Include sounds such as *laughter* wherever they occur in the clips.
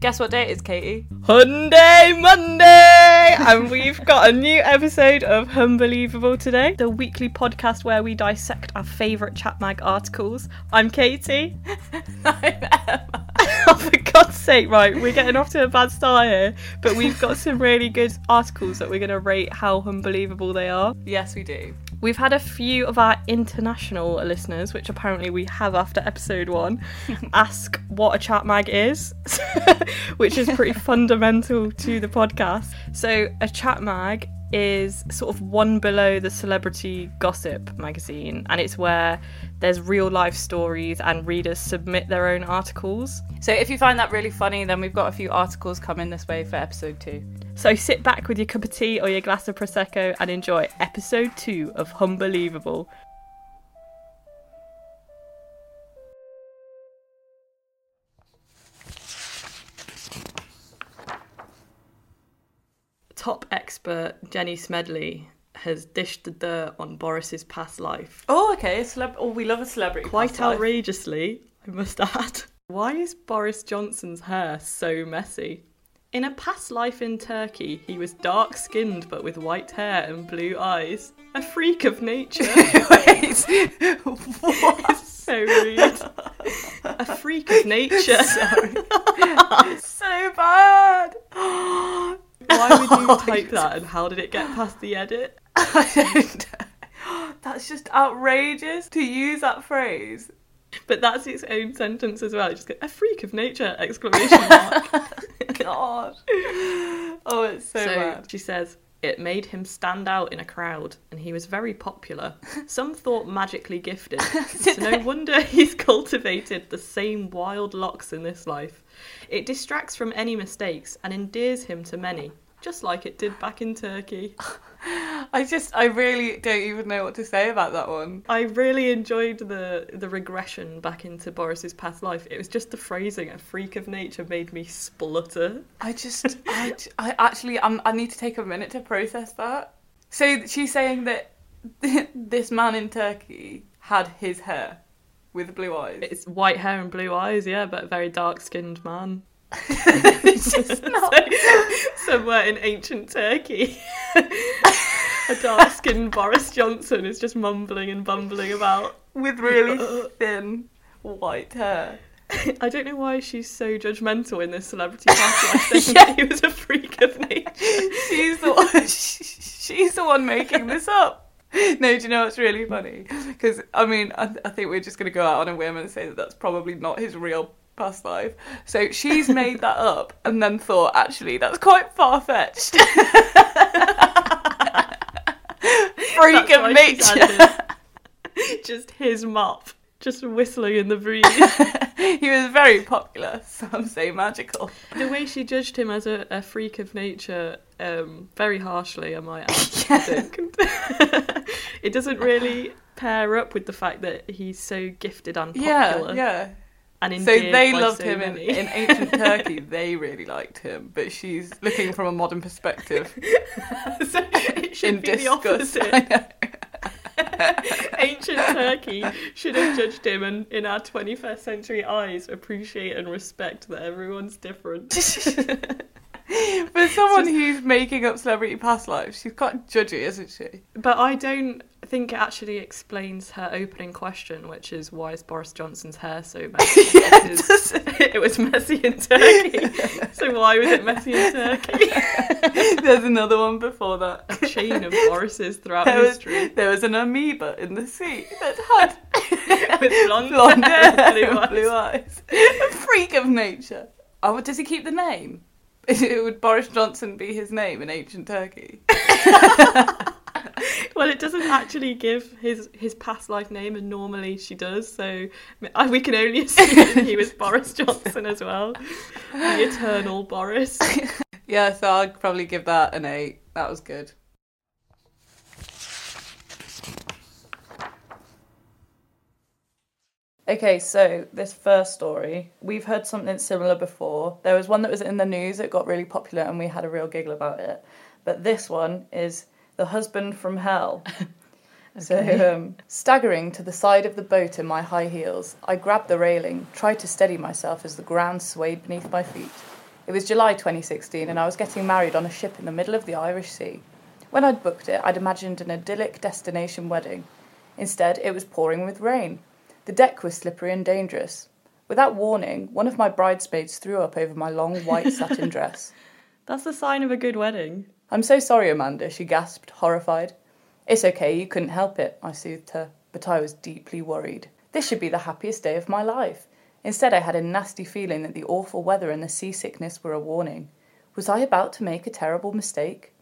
Guess what day it is, Katie? Hyundai Monday! *laughs* and we've got a new episode of Unbelievable today, the weekly podcast where we dissect our favourite Chatmag articles. I'm Katie. *laughs* I'm Emma. *laughs* oh, for God's sake, right, we're getting off to a bad start here, but we've got some really good articles that we're going to rate how unbelievable they are. Yes, we do. We've had a few of our international listeners, which apparently we have after episode one, *laughs* ask what a chat mag is, *laughs* which is pretty *laughs* fundamental to the podcast. So, a chat mag is sort of one below the celebrity gossip magazine, and it's where there's real life stories and readers submit their own articles. So if you find that really funny, then we've got a few articles coming this way for episode two. So sit back with your cup of tea or your glass of prosecco and enjoy episode two of Unbelievable. Top expert Jenny Smedley has dished the dirt on Boris's past life. Oh, okay. Celeb- oh, we love a celebrity. Quite past life. outrageously, I must add. *laughs* Why is Boris Johnson's hair so messy? In a past life in Turkey, he was dark skinned but with white hair and blue eyes. A freak of nature. *laughs* Wait, what? *laughs* so rude. A freak of nature. Sorry. so bad. *gasps* Why would you type that and how did it get past the edit? I *laughs* don't. That's just outrageous to use that phrase. But that's its own sentence as well. It just go, a freak of nature! Exclamation mark. *laughs* God. Oh, it's so, So bad. she says, it made him stand out in a crowd, and he was very popular. Some thought magically gifted. *laughs* so no wonder he's cultivated the same wild locks in this life. It distracts from any mistakes and endears him to many, just like it did back in Turkey. *laughs* I just, I really don't even know what to say about that one. I really enjoyed the the regression back into Boris's past life. It was just the phrasing, a freak of nature, made me splutter. I just, I, I actually, I'm, I need to take a minute to process that. So she's saying that *laughs* this man in Turkey had his hair with blue eyes. It's white hair and blue eyes, yeah, but a very dark skinned man. It's just *laughs* not. Somewhere in ancient Turkey. *laughs* a dark skinned Boris Johnson is just mumbling and bumbling about. with really *laughs* uh, thin white hair. I don't know why she's so judgmental in this celebrity saying that he was a freak of nature. She's the one. She's the one making this up. No, do you know what's really funny? Because I mean, I, I think we're just going to go out on a whim and say that that's probably not his real past life. So she's made that up and then thought, actually, that's quite far fetched. Freak of nature. just his mop, just whistling in the breeze. *laughs* he was very popular. Some say magical. the way she judged him as a, a freak of nature, um, very harshly, I might add. I *laughs* think. *laughs* it doesn't really pair up with the fact that he's so gifted and popular. Yeah, yeah. And So they loved so him in, in ancient Turkey. *laughs* They really liked him, but she's looking from a modern perspective *laughs* so it *laughs* should in be the opposite. Ancient Turkey should have judged him and, in our 21st century eyes, appreciate and respect that everyone's different. For someone who's making up celebrity past lives, she's quite judgy, isn't she? but I don't think it actually explains her opening question, which is why is Boris Johnson's hair so *laughs* messy? Because *laughs* it was messy in Turkey. so why was it messy in Turkey? *laughs* There's another one before that. A chain of Borises throughout There was, history. there was an amoeba in the sea that had With blonde, blonde hair hair blue eyes. blue eyes. A freak of nature. Oh, does he keep the name? Would Boris Johnson be his name in ancient Turkey? *laughs* Well, it doesn't actually give his his past life name, and normally she does. So I- we can only assume that he was *laughs* Boris Johnson as well, the eternal Boris. *laughs* Yeah, so I'd probably give that an eight. That was good. Okay, so this first story, we've heard something similar before. There was one that was in the news, it got really popular, and we had a real giggle about it. But this one is The Husband from Hell. *laughs* So, um, staggering to the side of the boat in my high heels, I grabbed the railing, tried to steady myself as the ground swayed beneath my feet. It was July 2016, and I was getting married on a ship in the middle of the Irish Sea. When I'd booked it, I'd imagined an idyllic destination wedding. Instead, it was pouring with rain. The deck was slippery and dangerous. Without warning, one of my bridesmaids threw up over my long white satin *laughs* dress. That's the sign of a good wedding. I'm so sorry, Amanda, she gasped, horrified. It's okay, you couldn't help it, I soothed her, but I was deeply worried. This should be the happiest day of my life. Instead, I had a nasty feeling that the awful weather and the seasickness were a warning. Was I about to make a terrible mistake?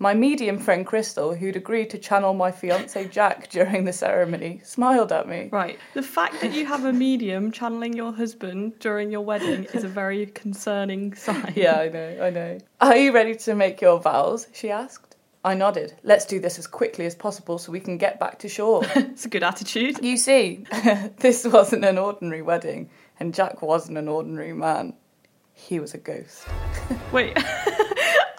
My medium friend Crystal, who'd agreed to channel my fiance Jack during the ceremony, smiled at me. Right. The fact that you have a medium channeling your husband during your wedding is a very concerning sign. *laughs* Yeah, I know, I know. Are you ready to make your vows? she asked. I nodded. Let's do this as quickly as possible so we can get back to shore. *laughs* It's a good attitude. you see, *laughs* this wasn't an ordinary wedding, and Jack wasn't an ordinary man. He was a ghost. Wait.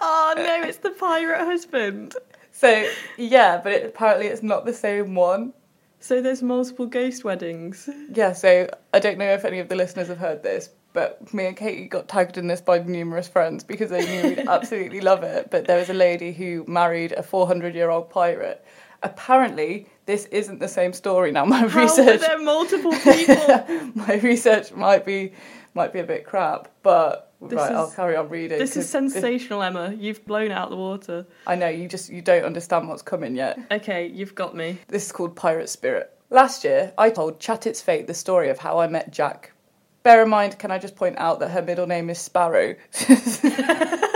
Oh no, it's the pirate husband. So, yeah, but it, apparently it's not the same one. So there's multiple ghost weddings. Yeah, so I don't know if any of the listeners have heard this, but me and Katie got tagged in this by numerous friends because they knew we'd *laughs* absolutely love it. But there was a lady who married a 400 year old pirate. Apparently, this isn't the same story now. *laughs* My How research, are there are multiple people? *laughs* my research might be might be a bit crap, but This right, is- I'll carry on reading. this is sensational, Emma. You've blown out the water. I know you just you don't understand what's coming yet. *laughs* Okay, you've got me. This is called Pirate Spirit. Last year, I told Chat It's Fate the story of how I met Jack. Bear in mind, can I just point out that her middle name is Sparrow? *laughs*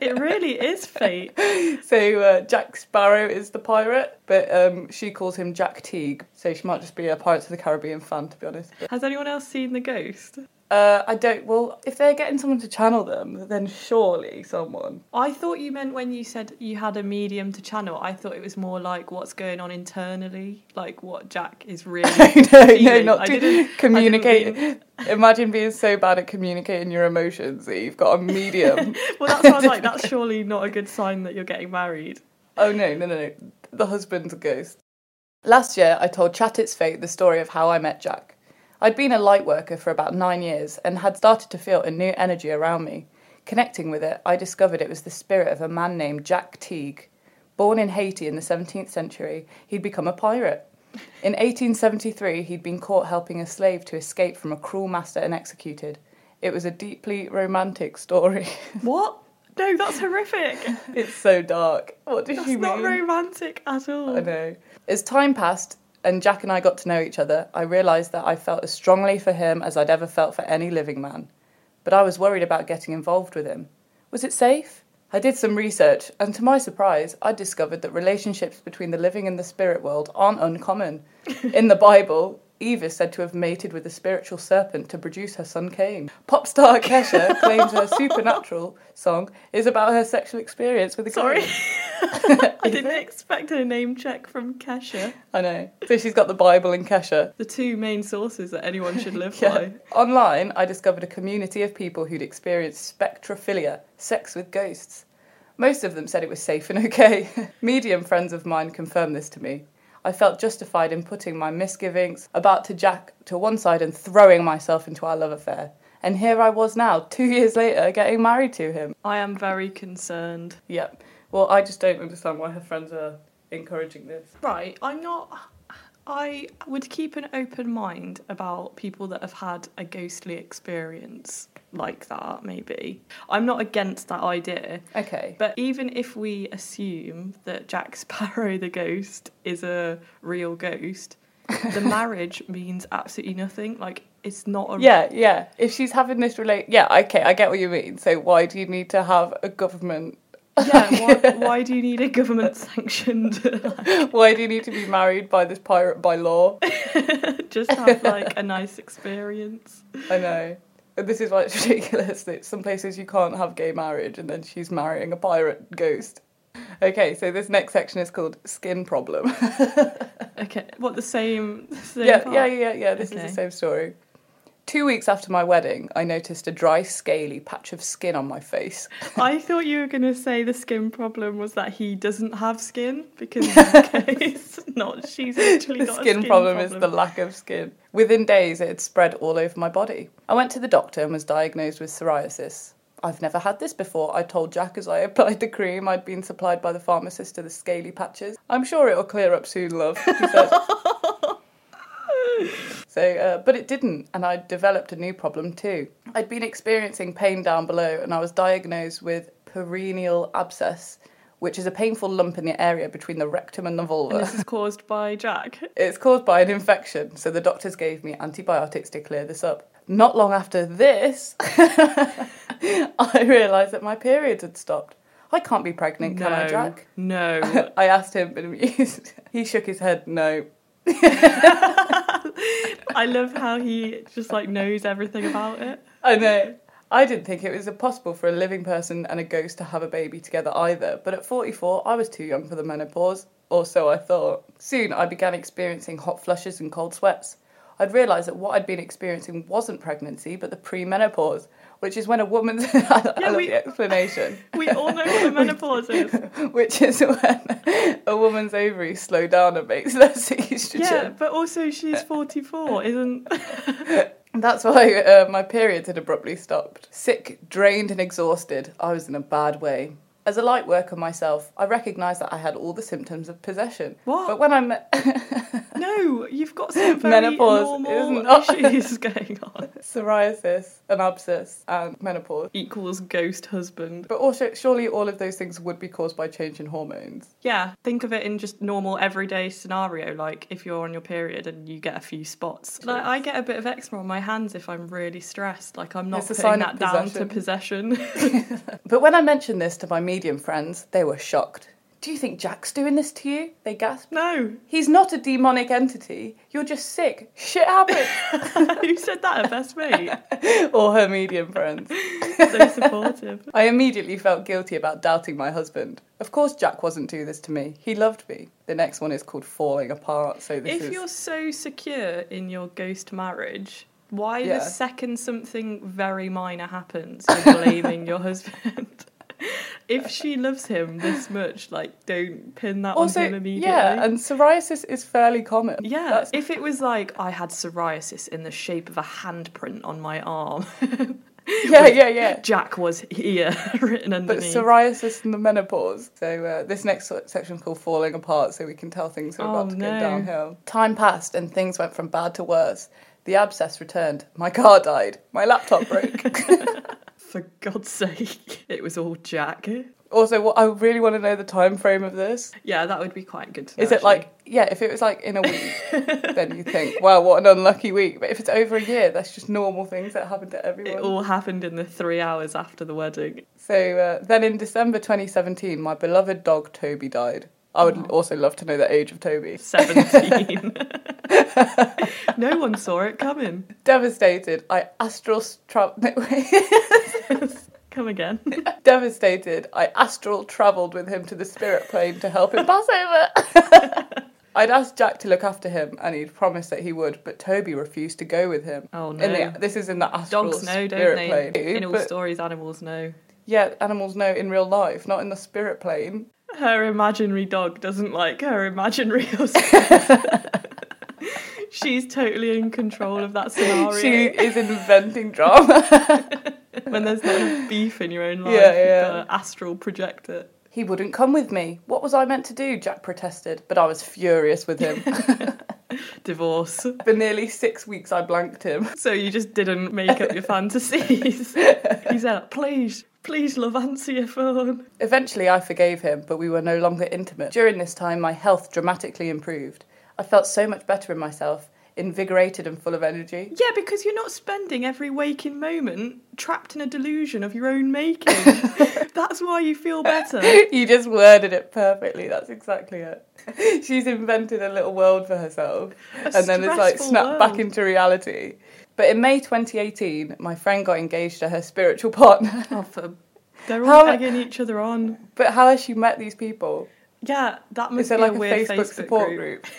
It really is fate. *laughs* so uh, Jack Sparrow is the pirate, but um, she calls him Jack Teague. So she might just be a Pirates of the Caribbean fan, to be honest. Has anyone else seen the ghost? Uh, I don't. Well, if they're getting someone to channel them, then surely someone. I thought you meant when you said you had a medium to channel. I thought it was more like what's going on internally, like what Jack is *laughs* really. no, no, feeling. not I to didn't- I didn't communicate. Imagine being so bad at communicating your emotions that you've got a medium. *laughs* Well, that sounds like, *laughs* that's surely not a good sign that you're getting married. Oh no, no, no, no. The husband's a ghost. Last year, I told Chat It's Fate the story of how I met Jack. I'd been a light worker for about nine years and had started to feel a new energy around me. Connecting with it, I discovered it was the spirit of a man named Jack Teague. Born in Haiti in the 17th century, he'd become a pirate. In 1873, he'd been caught helping a slave to escape from a cruel master and executed. It was a deeply romantic story. *laughs* What? No, that's horrific. it's so dark. What does That's she not romantic at all. I know. As time passed and Jack and I got to know each other, I realised that I felt as strongly for him as I'd ever felt for any living man. But I was worried about getting involved with him. Was it safe? I did some research, and to my surprise, I discovered that relationships between the living and the spirit world aren't uncommon. *laughs* In the Bible, Eve is said to have mated with a spiritual serpent to produce her son Cain. Pop star Kesha *laughs* claims her supernatural song is about her sexual experience with a Sorry. *laughs* I didn't expect a name check from Kesha. I know. So she's got the Bible and Kesha. The two main sources that anyone should live Yeah. by. Online, I discovered a community of people who'd experienced spectrophilia, sex with ghosts. Most of them said it was safe and *laughs* okay. Medium friends of mine confirmed this to me. I felt justified in putting my misgivings about to Jack to one side and throwing myself into our love affair. And here I was now, two years later, getting married to him. I am very concerned. Yep. Well, I just don't understand why her friends are encouraging this. Right, I'm not. I would keep an open mind about people that have had a ghostly experience like that, maybe. I'm not against that idea, Okay. but even if we assume that Jack Sparrow the ghost is a real ghost, the *laughs* marriage means absolutely nothing. Like, it's not a. Yeah, yeah. If she's having this relate, yeah, okay, I get what you mean. So why do you need to have a government? Yeah, why, *laughs* why do you need a government sanctioned Why do you need to be married by this pirate by law? *laughs* just have like a nice experience? I know. This is why it's ridiculous that some places you can't have gay marriage, and then she's marrying a pirate ghost. Okay, so this next section is called skin problem. *laughs* Okay, what the same? The same yeah, part? yeah, yeah, yeah. This is the same story. Two weeks after my wedding, I noticed a dry, scaly patch of skin on my face. *laughs* I thought you were going to say the skin problem was that he doesn't have skin because *laughs* case, *laughs* not. She's actually the got a skin, skin problem, is the lack of skin. Within days, it had spread all over my body. I went to the doctor and was diagnosed with psoriasis. I've never had this before, I told Jack as I applied the cream I'd been supplied by the pharmacist to the scaly patches. I'm sure it'll clear up soon, love, he said. So, uh, but it didn't, and I developed a new problem too. I'd been experiencing pain down below, and I was diagnosed with perineal abscess, which is a painful lump in the area between the rectum and the vulva. And this is caused by Jack. *laughs* It's caused by an infection, so the doctors gave me antibiotics to clear this up. Not long after this, *laughs* I realised that my periods had stopped. I can't be pregnant, can I, Jack? No. *laughs* I asked him, but. He shook his head, no. I love how he just like knows everything about it. I know. I didn't think it was possible for a living person and a ghost to have a baby together either, but at 44, I was too young for the menopause, or so I thought. Soon, I began experiencing hot flushes and cold sweats. I'd realised that what I'd been experiencing wasn't pregnancy, but the premenopause, which is when a woman's. *laughs* I Yeah, love we- the explanation. *laughs* We all know what menopause is. *laughs* which is when a woman's ovaries slow down and makes less estrogen. Yeah, but also she's 44, isn't. That's why uh, my periods had abruptly stopped. Sick, drained, and exhausted, I was in a bad way. As a light worker myself, I recognised that I had all the symptoms of possession. What? But when I met *laughs* No, you've got some very Menopause is not- *laughs* issues going on. psoriasis, an abscess, and menopause. Equals ghost husband. But also, surely all of those things would be caused by change in hormones. Yeah, think of it in just normal everyday scenario, like if you're on your period and you get a few spots. Like I get a bit of eczema on my hands if I'm really stressed. Like I'm not It's putting that down to possession. *laughs* But when I mentioned this to my medium friends, they were shocked. Do you think Jack's doing this to you? They gasped. no, He's not a demonic entity. You're just sick. Shit happens. *laughs* who said that? Her best mate. *laughs* or her medium friends. So supportive. *laughs* I immediately felt guilty about doubting my husband. Of course, Jack wasn't do this to me. He loved me. The next one is called Falling Apart. So this If is you're so secure in your ghost marriage, why Yeah. the second something very minor happens, you're blaming your husband? If she loves him this much, like don't pin that also on him immediately. yeah, and psoriasis is fairly common. Yeah, That's- if it was like I had psoriasis in the shape of a handprint on my arm, *laughs* yeah, yeah, yeah. Jack was here *laughs* written underneath. But psoriasis and the menopause. So uh, this next section is called Falling Apart, so we can tell things are Oh, about to go downhill. Time passed and things went from bad to worse. The abscess returned. My car died. My laptop broke. *laughs* For God's sake, *laughs* it was all Jack. also, what I really want to know the time frame of this. Yeah, that would be quite good to know. Is it actually. like yeah? If it was like in a week, *laughs* then you think, wow, what an unlucky week. But if it's over a year, that's just normal things that happen to everyone. it all happened in the three hours after the wedding? So uh, then in December 2017, my beloved dog Toby died. I would Oh. also love to know the age of Toby. 17. *laughs* no one saw it coming. Devastated, I astral tra- no. *laughs* Come again. *laughs* Devastated, I astral travelled with him to the spirit plane to help him pass over. I'd asked Jack to look after him, and he'd promised that he would, but Toby refused to go with him. Oh no. The, this is in the astral Dogs know, don't spirit they? plane. In all But, stories, animals know. yeah, animals know in real life, not in the spirit plane. Her imaginary dog doesn't like her imaginary *laughs* husband. *laughs* She's totally in control of that scenario. She is inventing drama. *laughs* when there's enough beef in your own life, Yeah, yeah. you've got to astral project it. He wouldn't come with me. What was I meant to do? Jack protested, but I was furious with him. Divorce. For nearly six weeks, I blanked him. So you just didn't make up your fantasies. he said, please, please, love, answer your phone. Eventually, I forgave him, but we were no longer intimate. During this time, my health dramatically improved. I felt so much better in myself, invigorated and full of energy. Yeah, because you're not spending every waking moment trapped in a delusion of your own making. *laughs* That's why you feel better. *laughs* You just worded it perfectly. That's exactly it. *laughs* She's invented a little world for herself, A and then it's like snapped back into reality. But in May 2018, my friend got engaged to her spiritual *laughs* partner. Oh, for, they're How- all egging each other on. But how has she met these people? Yeah, that must Is there be like a a, weird Facebook, Facebook, support group. group? *laughs*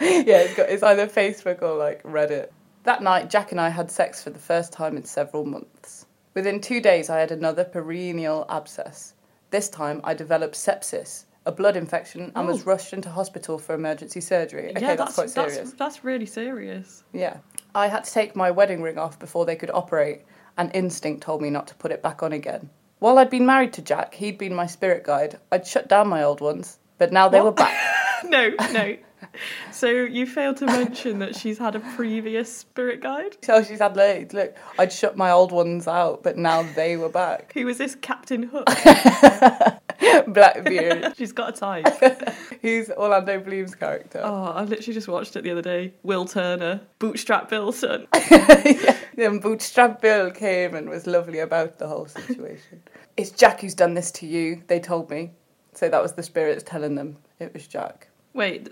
Yeah, yeah it's, got, it's either Facebook or like Reddit. That night, Jack and I had sex for the first time in several months. Within two days, I had another perineal abscess. This time, I developed sepsis, a blood infection and was Oh. rushed into hospital for emergency surgery. Okay, yeah, that's, quite serious. That's, that's really serious. Yeah. I had to take my wedding ring off before they could operate, and instinct told me not to put it back on again. While I'd been married to Jack, he'd been my spirit guide. I'd shut down my old ones, but now they What? were back. *laughs* no, no. So you failed to mention that she's had a previous spirit guide. So she's had loads. Look, I'd shut my old ones out, but now they were back. Who was this Captain Hook? *laughs* *laughs* Blackbeard, *laughs* she's got a type. *laughs* who's Orlando Bloom's character. Oh, I literally just watched it the other day. Will Turner, Bootstrap Bill's son. Then Bootstrap Bill came and was lovely about the whole situation. it's Jack who's done this to you, they told me. So that was the spirits telling them it was Jack. Wait,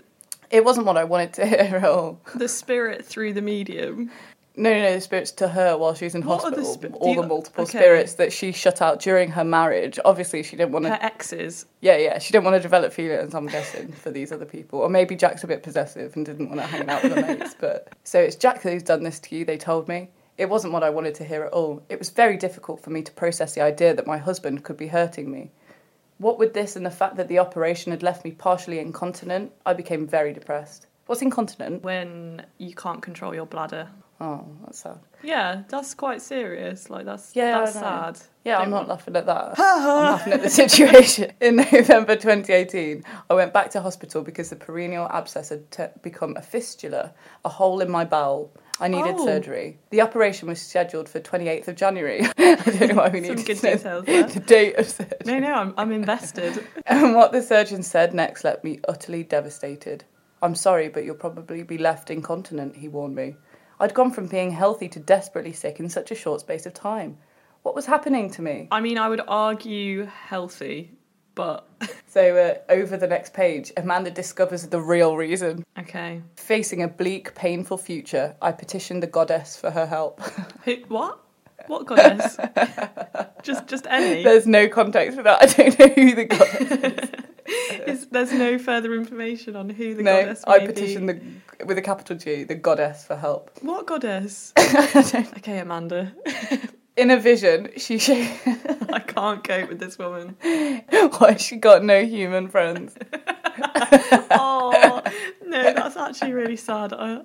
It wasn't what I wanted to hear at all. the spirit through the medium. No, no, no, the spirits to her while she was in What are the hospital. spi- all the multiple okay. spirits that she shut out during her marriage. Obviously, she didn't want Her to. exes. Yeah, yeah, she didn't want to develop feelings. I'm guessing for these other people, or maybe Jack's a bit possessive and didn't want to hang out with her mates. *laughs* But so it's Jack who's done this to you. They told me it wasn't what I wanted to hear at all. It was very difficult for me to process the idea that my husband could be hurting me. What with this and the fact that the operation had left me partially incontinent, I became very depressed. What's incontinent? When you can't control your bladder. Oh, that's sad. Yeah, that's quite serious. Like that's Yeah, that's sad. Yeah, I'm Don't laughing at that. *laughs* I'm laughing at the situation. *laughs* In November 2018, I went back to hospital because the perineal abscess had t- become a fistula, a hole in my bowel. I needed Oh. surgery. The operation was scheduled for 28th of January. *laughs* I don't know why we Some need good details there. the date of surgery. No, no, I'm I'm invested. And what the surgeon said next left me utterly devastated. I'm sorry, but you'll probably be left incontinent, he warned me. I'd gone from being healthy to desperately sick in such a short space of time. What was happening to me? I mean, I would argue healthy, but *laughs* So, uh, over the next page, Amanda discovers the real reason. okay. Facing a bleak, painful future, I petitioned the goddess for her help. *laughs* Who, what? What goddess? *laughs* just just any. There's no context for that. I don't know who the goddess Is, there's no further information on who the No, goddess I petitioned be. the with a capital G, the goddess for help. *laughs* What goddess? *laughs* okay, Amanda. *laughs* In a vision, she I can't cope with this woman. why she got no human friends. *laughs* Oh no, *laughs* that's actually really sad. I,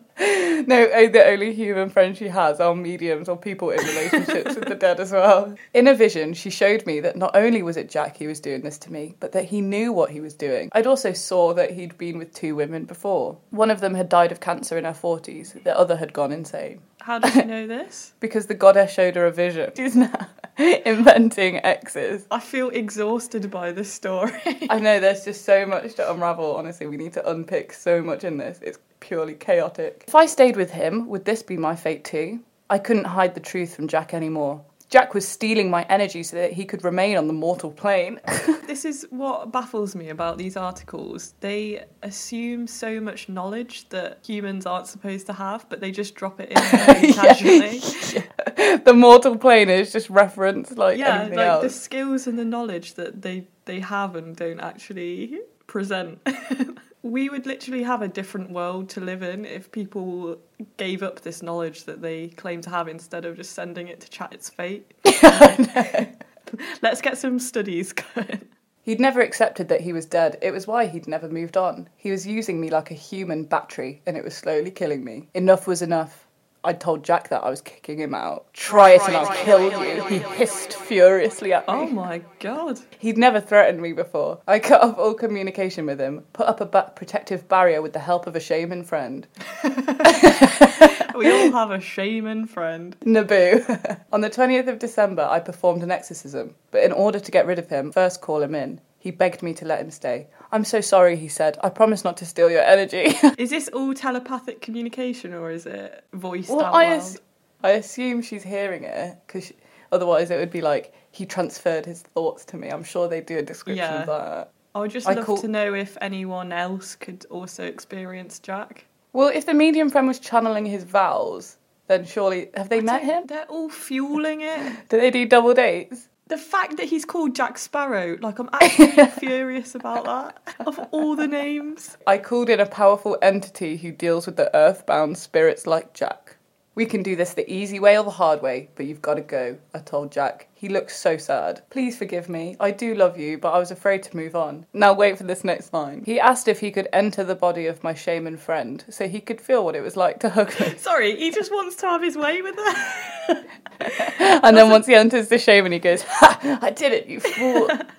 No, uh, the only human friends she has are mediums or people in relationships with the dead as well. In a vision, she showed me that not only was it Jack who was doing this to me, but that he knew what he was doing. I'd also saw that he'd been with two women before. One of them had died of cancer in her 40s, the other had gone insane. How did you know this? *laughs* Because the goddess showed her a vision. She's now *laughs* inventing exes. I feel exhausted by this story. I know there's just so much to unravel, honestly. We need to unpick so much in this. It's purely chaotic. If I stayed with him, would this be my fate too? I couldn't hide the truth from Jack anymore. Jack was stealing my energy so that he could remain on the mortal plane. *laughs* this is what baffles me about these articles. They assume so much knowledge that humans aren't supposed to have, but they just drop it in *laughs* casually. *laughs* the mortal plane is just reference like yeah, anything like else. the skills and the knowledge that they they have and don't actually present. *laughs* we would literally have a different world to live in if people gave up this knowledge that they claim to have instead of just sending it to chat its fate. *laughs* *laughs* Let's get some studies going. He'd never accepted that he was dead. It was why he'd never moved on. He was using me like a human battery, and it was slowly killing me. Enough was enough. I'd told Jack that I was kicking him out. Try it and I'll kill you, he hissed furiously at oh me. Oh my god. He'd never threatened me before. I cut off all communication with him, put up a ba- protective barrier with the help of a shaman friend. *laughs* We all have a shaman friend. Naboo. *laughs* On the 20th of December, I performed an exorcism, but in order to get rid of him, first call him in. He begged me to let him stay. I'm so sorry, he said. I promise not to steal your energy. *laughs* Is this all telepathic communication or is it voiced well, out I, loud? as- I assume she's hearing it, because otherwise it would be like, he transferred his thoughts to me. I'm sure they do a description Yeah. of that. I would just I love call- to know if anyone else could also experience Jack. Well, if the medium friend was channeling his vows, then surely. Have they met him? They're all fueling it. *laughs* Do they do double dates? The fact that he's called Jack Sparrow, like I'm actually *laughs* furious about that. Of all the names. I called in a powerful entity who deals with the earthbound spirits like Jack. We can do this the easy way or the hard way, but you've got to go, I told Jack. He looked so sad. Please forgive me. I do love you, but I was afraid to move on. Now wait for this next line. He asked if he could enter the body of my shaman friend so he could feel what it was like to hug me. *laughs* Sorry, he just wants to have his way with her. *laughs* And then once he enters the shaman, he goes, Ha! I did it, you fool. *laughs*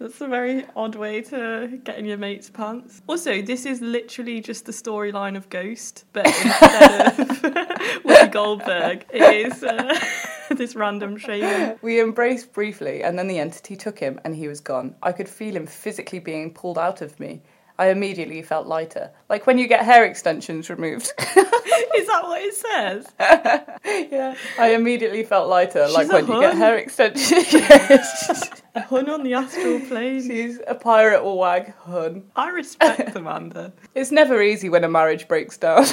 That's a very odd way to get in your mate's pants. Also, this is literally just the storyline of Ghost, but instead of *laughs* Whoopi Goldberg, it is uh, *laughs* this random shaman. We embraced briefly, and then the entity took him, and he was gone. I could feel him physically being pulled out of me. I immediately felt lighter, like when you get hair extensions removed. *laughs* Is that what it says? *laughs* yeah, I immediately felt lighter, like a when you get hair extensions. *laughs* yes. A hun on the astral plane. She's a pirate or wag hun. I respect Amanda. It's never easy when a marriage breaks down.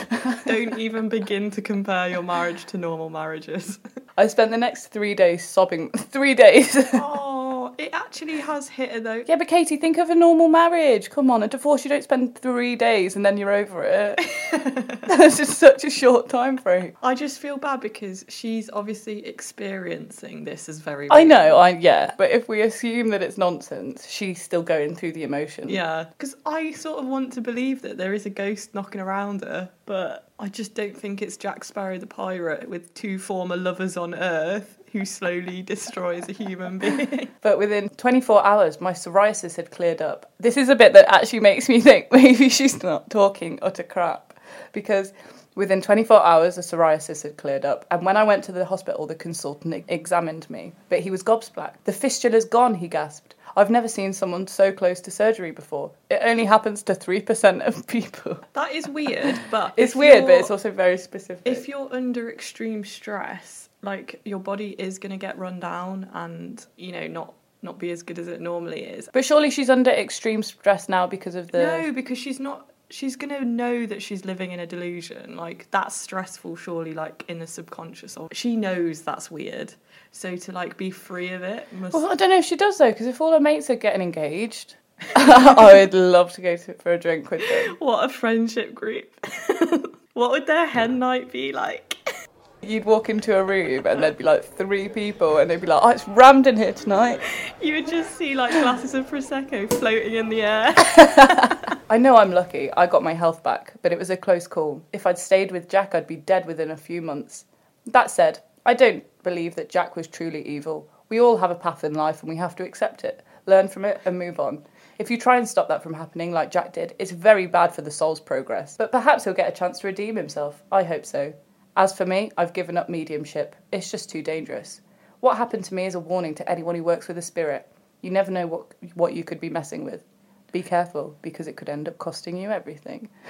Don't even begin to compare your marriage to normal marriages. I spent the next three days sobbing. Three days. Oh, it actually has hit her though. yeah, but Katie, think of a normal marriage. Come on, a divorce, you don't spend three days and then you're over it. *laughs* *laughs* That's just such a short time frame. I just feel bad because she's obviously experiencing this as very. I real. know, I yeah, but if we assume that it's nonsense, she's still going through the emotion. Yeah, because I sort of want to believe that there is a ghost knocking around her, but I just don't think it's Jack Sparrow the pirate with two former lovers on Earth who slowly *laughs* destroys a human being. *laughs* But within 24 hours, my psoriasis had cleared up. This is a bit that actually makes me think *laughs* maybe she's not talking utter crap. Because within 24 hours, the psoriasis had cleared up. And when I went to the hospital, the consultant examined me. But he was gobsmacked. The fistula's gone, he gasped. I've never seen someone so close to surgery before. It only happens to 3% of people. That is weird, but It's weird, but it's also very specific. if you're under extreme stress, like your body is going to get run down and you know not not be as good as it normally is. But surely she's under extreme stress now because of the. No, because she's not. She's gonna know that she's living in a delusion. Like that's stressful, surely. Like in the subconscious of she knows that's weird. So to like be free of it must. Well, I don't know if she does though, because if all her mates are getting engaged, *laughs* *laughs* I would love to go to, for a drink with them. What a friendship group. *laughs* what would their hen night be like? You'd walk into a room and there'd be like three people, and they'd be like, "Oh, it's rammed in here tonight." You would just see like glasses of prosecco floating in the air. *laughs* I know I'm lucky. I got my health back, but it was a close call. If I'd stayed with Jack, I'd be dead within a few months. That said, I don't believe that Jack was truly evil. We all have a path in life, and we have to accept it, learn from it, and move on. If you try and stop that from happening, like Jack did, it's very bad for the soul's progress. But perhaps he'll get a chance to redeem himself. I hope so. As for me, I've given up mediumship. It's just too dangerous. What happened to me is a warning to anyone who works with a spirit. You never know what what you could be messing with. Be careful because it could end up costing you everything. *gasps* *laughs*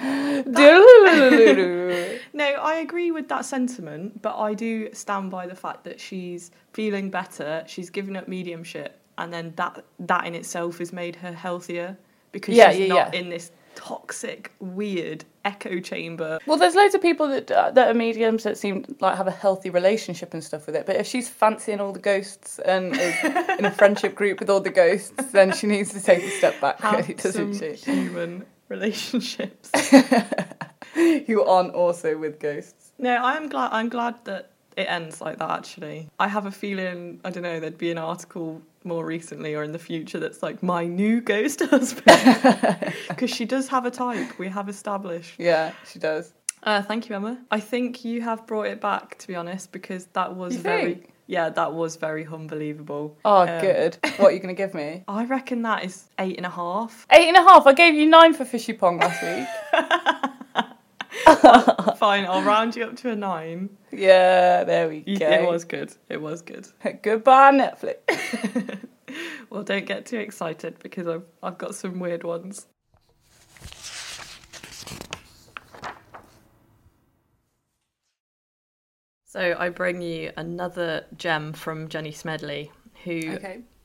No, I agree with that sentiment, but I do stand by the fact that she's feeling better. She's given up mediumship, and then that that in itself has made her healthier because Yeah, she's yeah, not yeah. in this toxic, weird echo chamber. well, there's loads of people that uh, that are mediums that seem like have a healthy relationship and stuff with it. But if she's fancying all the ghosts and is in a friendship group with all the ghosts, then she needs to take a step back, Have really, doesn't she? human relationships. *laughs* Who aren't also with ghosts. no, I'm glad. I'm glad that it ends like that. Actually, I have a feeling. I don't know. There'd be an article more recently or in the future that's like my new ghost *laughs* husband *laughs* because she does have a type. We have established. Yeah, she does. Uh, thank you, Emma. I think you have brought it back, to be honest, because that was You very. think? Yeah, that was very unbelievable. Oh, Um, good. *laughs* What are you going to give me? I reckon that is eight and a half. Eight and a half. I gave you nine for Fishy Pong last week. *laughs* Fine, I'll round you up to a nine. Yeah, there we go. It was good. It was good. *laughs* Goodbye, Netflix. *laughs* Well, don't get too excited because I've I've got some weird ones. So I bring you another gem from Jenny Smedley, who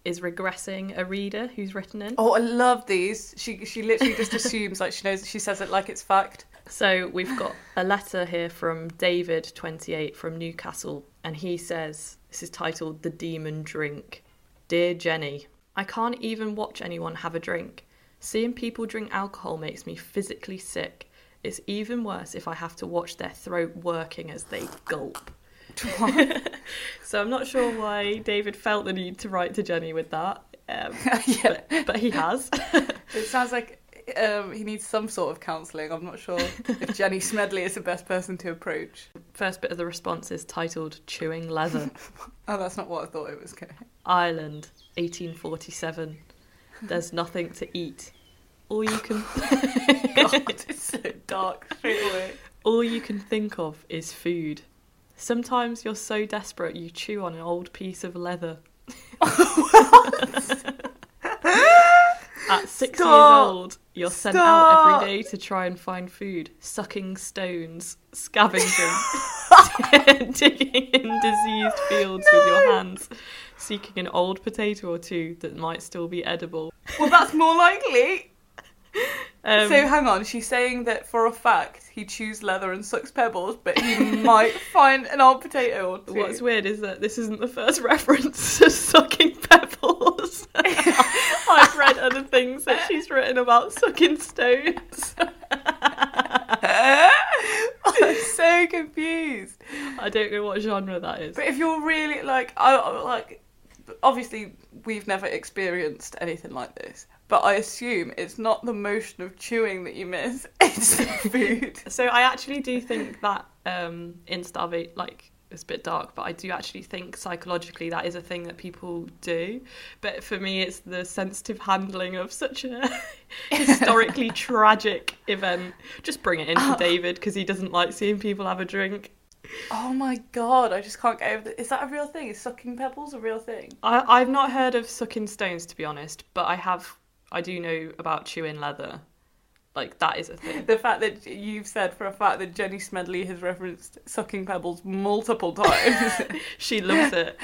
is regressing a reader who's written in. Oh, I love these. She she literally just *laughs* assumes like she knows. She says it like it's fact. So we've got a letter here from David, 28, from Newcastle, and he says this is titled The Demon Drink. Dear Jenny, I can't even watch anyone have a drink. Seeing people drink alcohol makes me physically sick. It's even worse if I have to watch their throat working as they gulp. *laughs* so I'm not sure why David felt the need to write to Jenny with that, um, *laughs* yeah. but, but he has. *laughs* It sounds like um, he needs some sort of counselling. I'm not sure if Jenny Smedley is the best person to approach. First bit of the response is titled Chewing Leather. Oh, that's not what I thought it was going to Ireland, 1847. There's nothing to eat. All you can God, it's so dark straight away. all you can think of is food. Sometimes you're so desperate you chew on an old piece of leather. *laughs* At six Stop. years old, you're sent out every day to try and find food, sucking stones, scavenging, *laughs* *laughs* digging in diseased fields with your hands, seeking an old potato or two that might still be edible. Well, that's more likely. Um, so hang on, she's saying that for a fact he chews leather and sucks pebbles, but he might *laughs* find an old potato or two. What's weird is that this isn't the first *laughs* reference to sucking pebbles. *laughs* I've read other things that she's written about sucking stones. I'm so confused. I don't know what genre that is. But if you're really like, I I- like, obviously we've never experienced anything like this, but I assume it's not the motion of chewing that you miss; *laughs* it's the food. *laughs* So I actually do think that um, in Starvate, like it's a bit dark, but I do actually think psychologically that is a thing that people do. But for me, it's the sensitive handling of such a *laughs* historically tragic event. Just bring it in for David because he doesn't like seeing people have a drink. Oh my god, I just can't get over. The, is that a real thing? Is sucking pebbles a real thing? I, I've not heard of sucking stones to be honest, but I have. I do know about chewing leather. Like that is a thing. *laughs* The fact that you've said for a fact that Jenny Smedley has referenced sucking pebbles multiple times. *laughs* She loves it.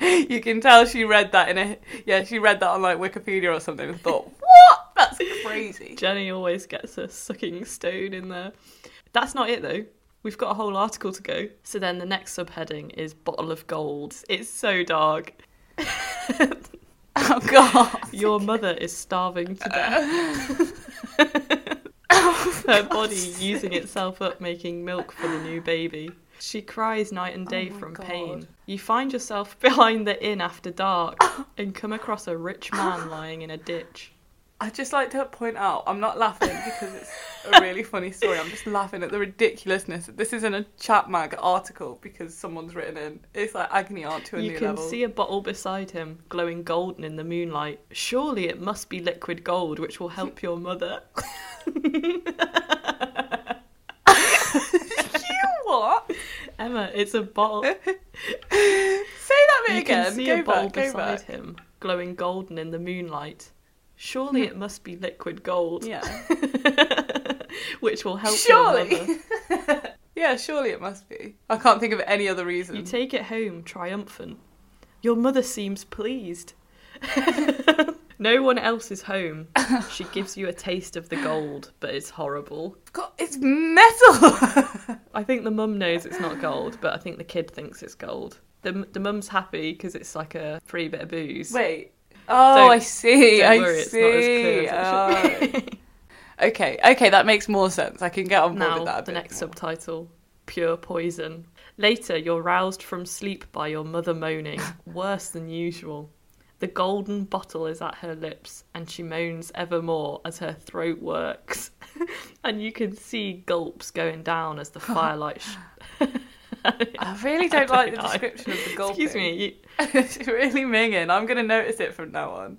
*laughs* you can tell she read that in a yeah she read that on like Wikipedia or something and thought what that's crazy. Jenny always gets a sucking stone in there. That's not it though. We've got a whole article to go. So then the next subheading is bottle of gold. It's so dark. Oh god. Your mother is starving to death. *laughs* Her body using itself up making milk for the new baby. She cries night and day Oh from God. pain. You find yourself *laughs* behind the inn after dark and come across a rich man lying in a ditch. I'd just like to point out I'm not laughing because it's a really funny story. I'm just laughing at the ridiculousness. This isn't a chat mag article because someone's written in. It's like agony aunt to a You new can see a bottle beside him, glowing golden in the moonlight. Surely it must be liquid gold, which will help your mother. *laughs* you what? Emma, it's a bottle. *laughs* Say that bit you again. can see go a bottle back, beside back. him, glowing golden in the moonlight. Surely hmm. it must be liquid gold, Yeah. *laughs* which will help Surely. your mother. *laughs* yeah, surely it must be. I can't think of any other reason. You take it home triumphant. Your mother seems pleased. *laughs* no one else is home. She gives you a taste of the gold, but it's horrible. God, it's metal. I think the mum knows it's not gold, but I think the kid thinks it's gold. The, the mum's happy because it's like a free bit of booze. Wait. Oh, Don't- I see. Don't I worry, it's see. not as clear as it should Oh. *laughs* okay, okay, that makes more sense. I can get on board now, with that. the next more. subtitle Pure Poison. Later, you're roused from sleep by your mother moaning, *laughs* worse than usual. The golden bottle is at her lips, and she moans evermore as her throat works. *laughs* and you can see gulps going down as the firelight. Sh- *laughs* I really don't like the don't know. description of the gulping. Excuse me. *laughs* It's really minging. I'm going to notice it from now on.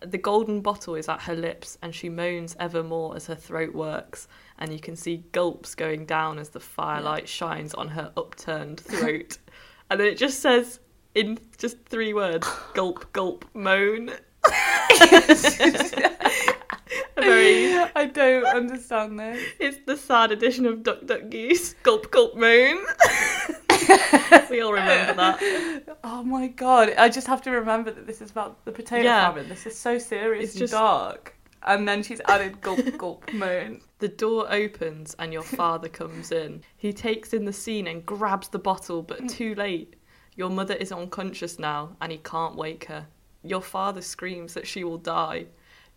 the golden bottle is at her lips, and she moans ever more as her throat works. And you can see gulps going down as the firelight shines on her upturned throat. *laughs* and then it just says, in just three words, gulp, gulp, moan. *laughs* Very, I don't understand this. it's the sad edition of Duck Duck Goose. Gulp, gulp, moan. *laughs* we all remember that. Oh my god! I just have to remember that this is about the potato Yeah. famine. This is so serious It's and just- dark. And then she's added gulp *laughs* gulp moan. The door opens and your father comes in. He takes in the scene and grabs the bottle, but mm. too late. Your mother is unconscious now and he can't wake her. Your father screams that she will die.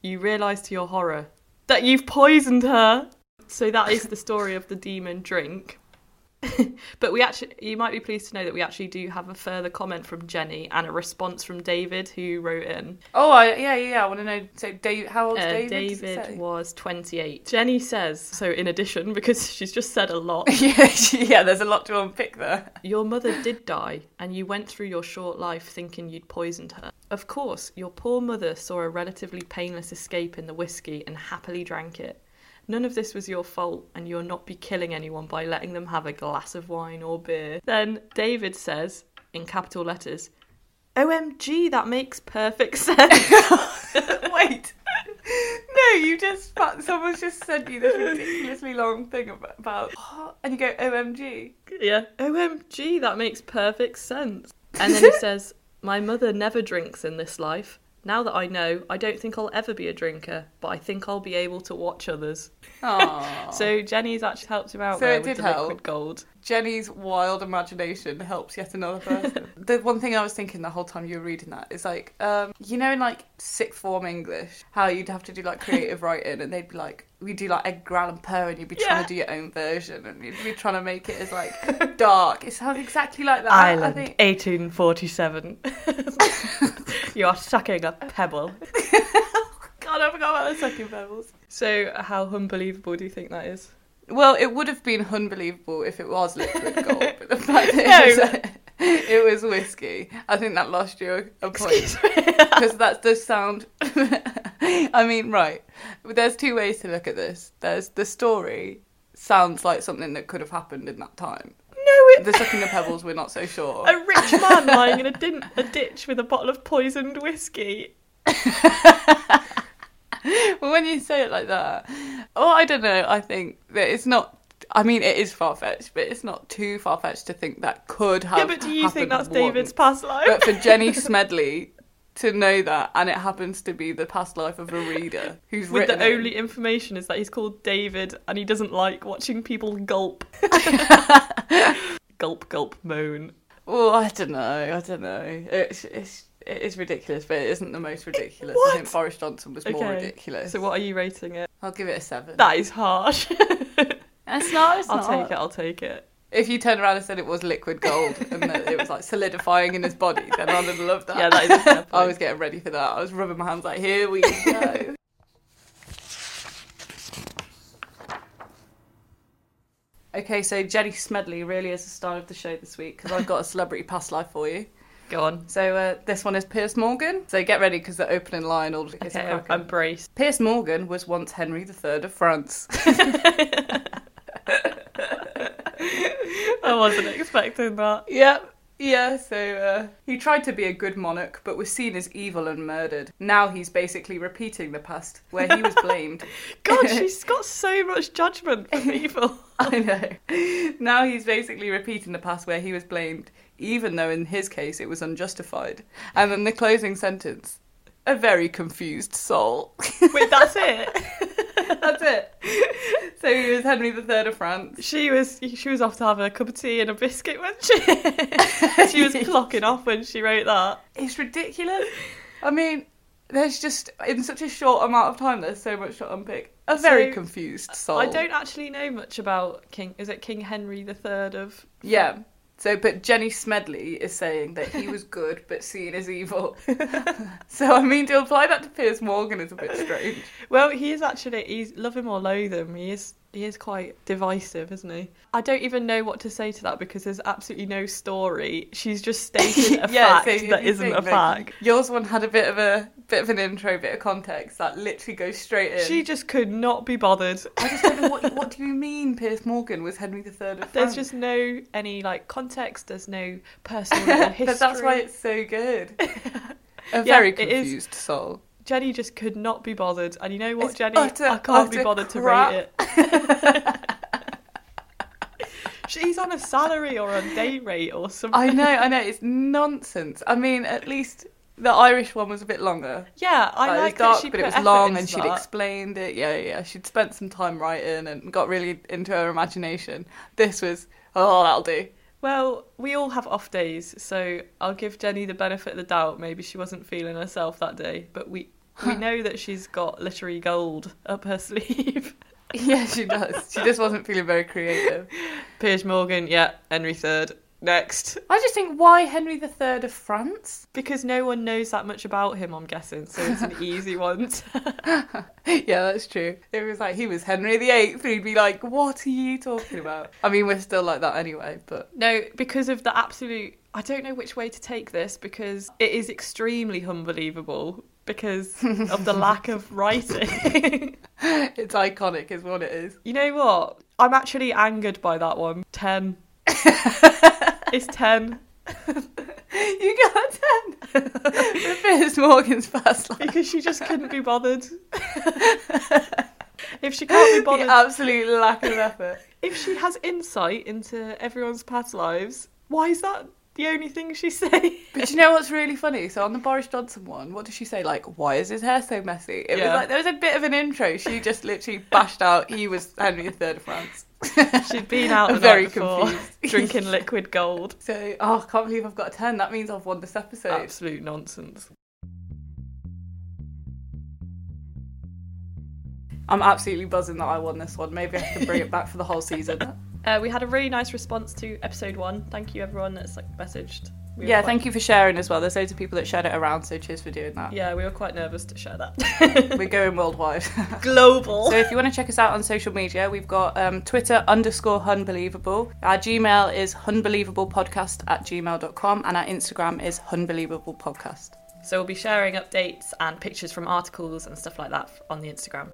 You realise to your horror that you've poisoned her. So that is the story of the demon drink. *laughs* but we actually, you might be pleased to know that we actually do have a further comment from Jenny and a response from David, who wrote in. Oh, I, yeah, yeah, yeah. I want to know. So, Dave, how old's Uh, David? David was 28. Jenny says, so in addition, *laughs* because she's just said a lot, *laughs* yeah, she- yeah. There's a lot to unpick there. your mother did die, and you went through your short life thinking you'd poisoned her. Of course, your poor mother saw a relatively painless escape in the whiskey and happily drank it. None of this was your fault, and you'll not be killing anyone by letting them have a glass of wine or beer. Then David says, in capital letters, OMG, that makes perfect sense. *laughs* Wait. No, you just someone's just sent you this ridiculously long thing about, about and you go OMG. yeah. OMG, that makes perfect sense. *laughs* And then he says, My mother never drinks in this life. Now that I know, I don't think I'll ever be a drinker, but I think I'll be able to watch others. *laughs* So Jenny's actually helped him out So there it with the help. liquid gold. Jenny's wild imagination helps yet another person. *laughs* the one thing I was thinking the whole time you were reading that is like, um, you know, in like sixth form English, how you'd have to do like creative *laughs* writing, and they'd be like, we do like Edgar Allan Poe, and you'd be trying Yeah. to do your own version, and you'd be trying to make it as like dark. It sounds exactly like that. I Island, think. 1847. *laughs* you are sucking a pebble. God, I forgot about the second pebbles. So, how unbelievable do you think that is? Well, it would have been unbelievable if it was liquid gold, *laughs* but the fact that No. it, was, *laughs* it was whiskey, I think that lost you a, a point. Because *laughs* that does sound. I mean, right. There's two ways to look at this. There's the story sounds like something that could have happened in that time. No, it. The sucking the pebbles, we're not so sure. A rich man lying in a, din- a ditch with a bottle of poisoned whiskey. Well, *laughs* when you say it like that, oh, I don't know. I think that it's not. I mean, it is far fetched, but it's not too far fetched to think that could have. yeah, but do you think that's once. David's past life? But for Jenny *laughs* Smedley to know that, and it happens to be the past life of a reader who's With the it. only information is that he's called David and he doesn't like watching people gulp. *laughs* gulp, gulp, moan. Well, I don't know. I don't know. It's, it's it is ridiculous, but it isn't the most ridiculous. I What? think Boris Johnson was more Okay, ridiculous. So, what are you rating it? I'll give it a seven. That is harsh. *laughs* It's not. It's I'll not. take it, I'll take it. If you turned around and said it was liquid gold and that it was like solidifying in his body, then I'd have loved that. Yeah, that is *laughs* I was getting ready for that. I was rubbing my hands like, here we go. *laughs* okay, so Jenny Smedley really is the star of the show this week because I've got a celebrity past life for you. Go on. So uh, this one is Piers Morgan. So get ready because the opening line all is Okay, I'm, braced. Piers Morgan was once Henry III of France. *laughs* *laughs* I wasn't expecting that. Yep. Yeah, so uh, he tried to be a good monarch, but was seen as evil and murdered. Now he's basically repeating the past, where he was blamed. *laughs* God, she's got so much judgment for people. I know. Now he's basically repeating the past where he was blamed, even though in his case it was unjustified. And then the closing sentence a very confused soul. Wait, that's it. *laughs* That's it. So he was Henry III of France. She was she was off to have a cup of tea and a biscuit, wasn't she? *laughs* she was clocking off when she wrote that. It's ridiculous. I mean, there's just in such a short amount of time. There's so much to unpick. A very So, confused soul. I don't actually know much about King. Is it King Henry III of? Yeah. So, but Jenny Smedley is saying that he was good but seen as evil. *laughs* *laughs* so, I mean, to apply that to Piers Morgan is a bit strange. Well, he is actually. He's love him or loathe him. He is. He is quite divisive, isn't he? I don't even know what to say to that because there's absolutely no story. She's just stated *laughs* a fact so that isn't think, a like, fact. Yours one had a bit of a bit of an intro, bit of context that literally goes straight in. She just could not be bothered. I just don't know what, *laughs* what do you mean Piers Morgan was Henry III of France? There's just no any like context. There's no personal *laughs* history. but that's why it's so good. A Yeah, very confused soul. Jenny just could not be bothered. And you know what, It's Jenny? utter- I can't be bothered to crap. rate it. *laughs* She's on a salary or a day rate or something. I know, I know, it's nonsense. I mean, at least the Irish one was a bit longer. Yeah, I Like, like it was dark, she but it was long, and she'd that. explained it. Yeah, yeah, she'd spent some time writing and got really into her imagination. This was, oh, that'll do. Well, we all have off days, so I'll give Jenny the benefit of the doubt. Maybe she wasn't feeling herself that day, but we we *laughs* know that she's got literary gold up her *laughs* sleeve. *laughs* Yeah, she does. She just wasn't feeling very creative. Piers Morgan, yeah, Henry III. Next. I just think, why Henry III of France? Because no one knows that much about him, I'm guessing, so it's an easy one. to- *laughs* yeah, that's true. It was like he was Henry VIII. We'd be like, what are you talking about? I mean, we're still like that anyway, but no, because of the absolute. I don't know which way to take this because it is extremely unbelievable because *laughs* of the lack of writing. it's iconic, is what it is. you know what? I'm actually angered by that one. 10. *laughs* it's 10. You got a 10 for Piers Morgan's past life. Because she just couldn't be bothered. *laughs* if she can't be bothered, The absolute lack of effort. if she has insight into everyone's past lives, why is that the only thing she *laughs* say? But you know what's really funny? So on the Boris Johnson one, what did she say? Like, why is his hair so messy? It Yeah. was like there was a bit of an intro. She just literally bashed out he was Henry III of France. *laughs* She'd been out *laughs* the very before, confused. drinking liquid gold. So, oh, I can't believe I've got a 10. That means I've won this episode. Absolute nonsense. I'm absolutely buzzing that I won this one. Maybe I can bring it back for the whole season. Uh, we had a really nice response to episode one. Thank you, everyone that's like messaged. We yeah, quite- thank you for sharing as well. There's loads of people that shared it around, so cheers for doing that. Yeah, we were quite nervous to share that. *laughs* We're going worldwide. *laughs* *laughs* Global. So if you want to check us out on social media, we've got um, Twitter underscore Unbelievable. Our Gmail is unbelievablepodcast at gmail.com and our Instagram is unbelievablepodcast. So we'll be sharing updates and pictures from articles and stuff like that on the Instagram.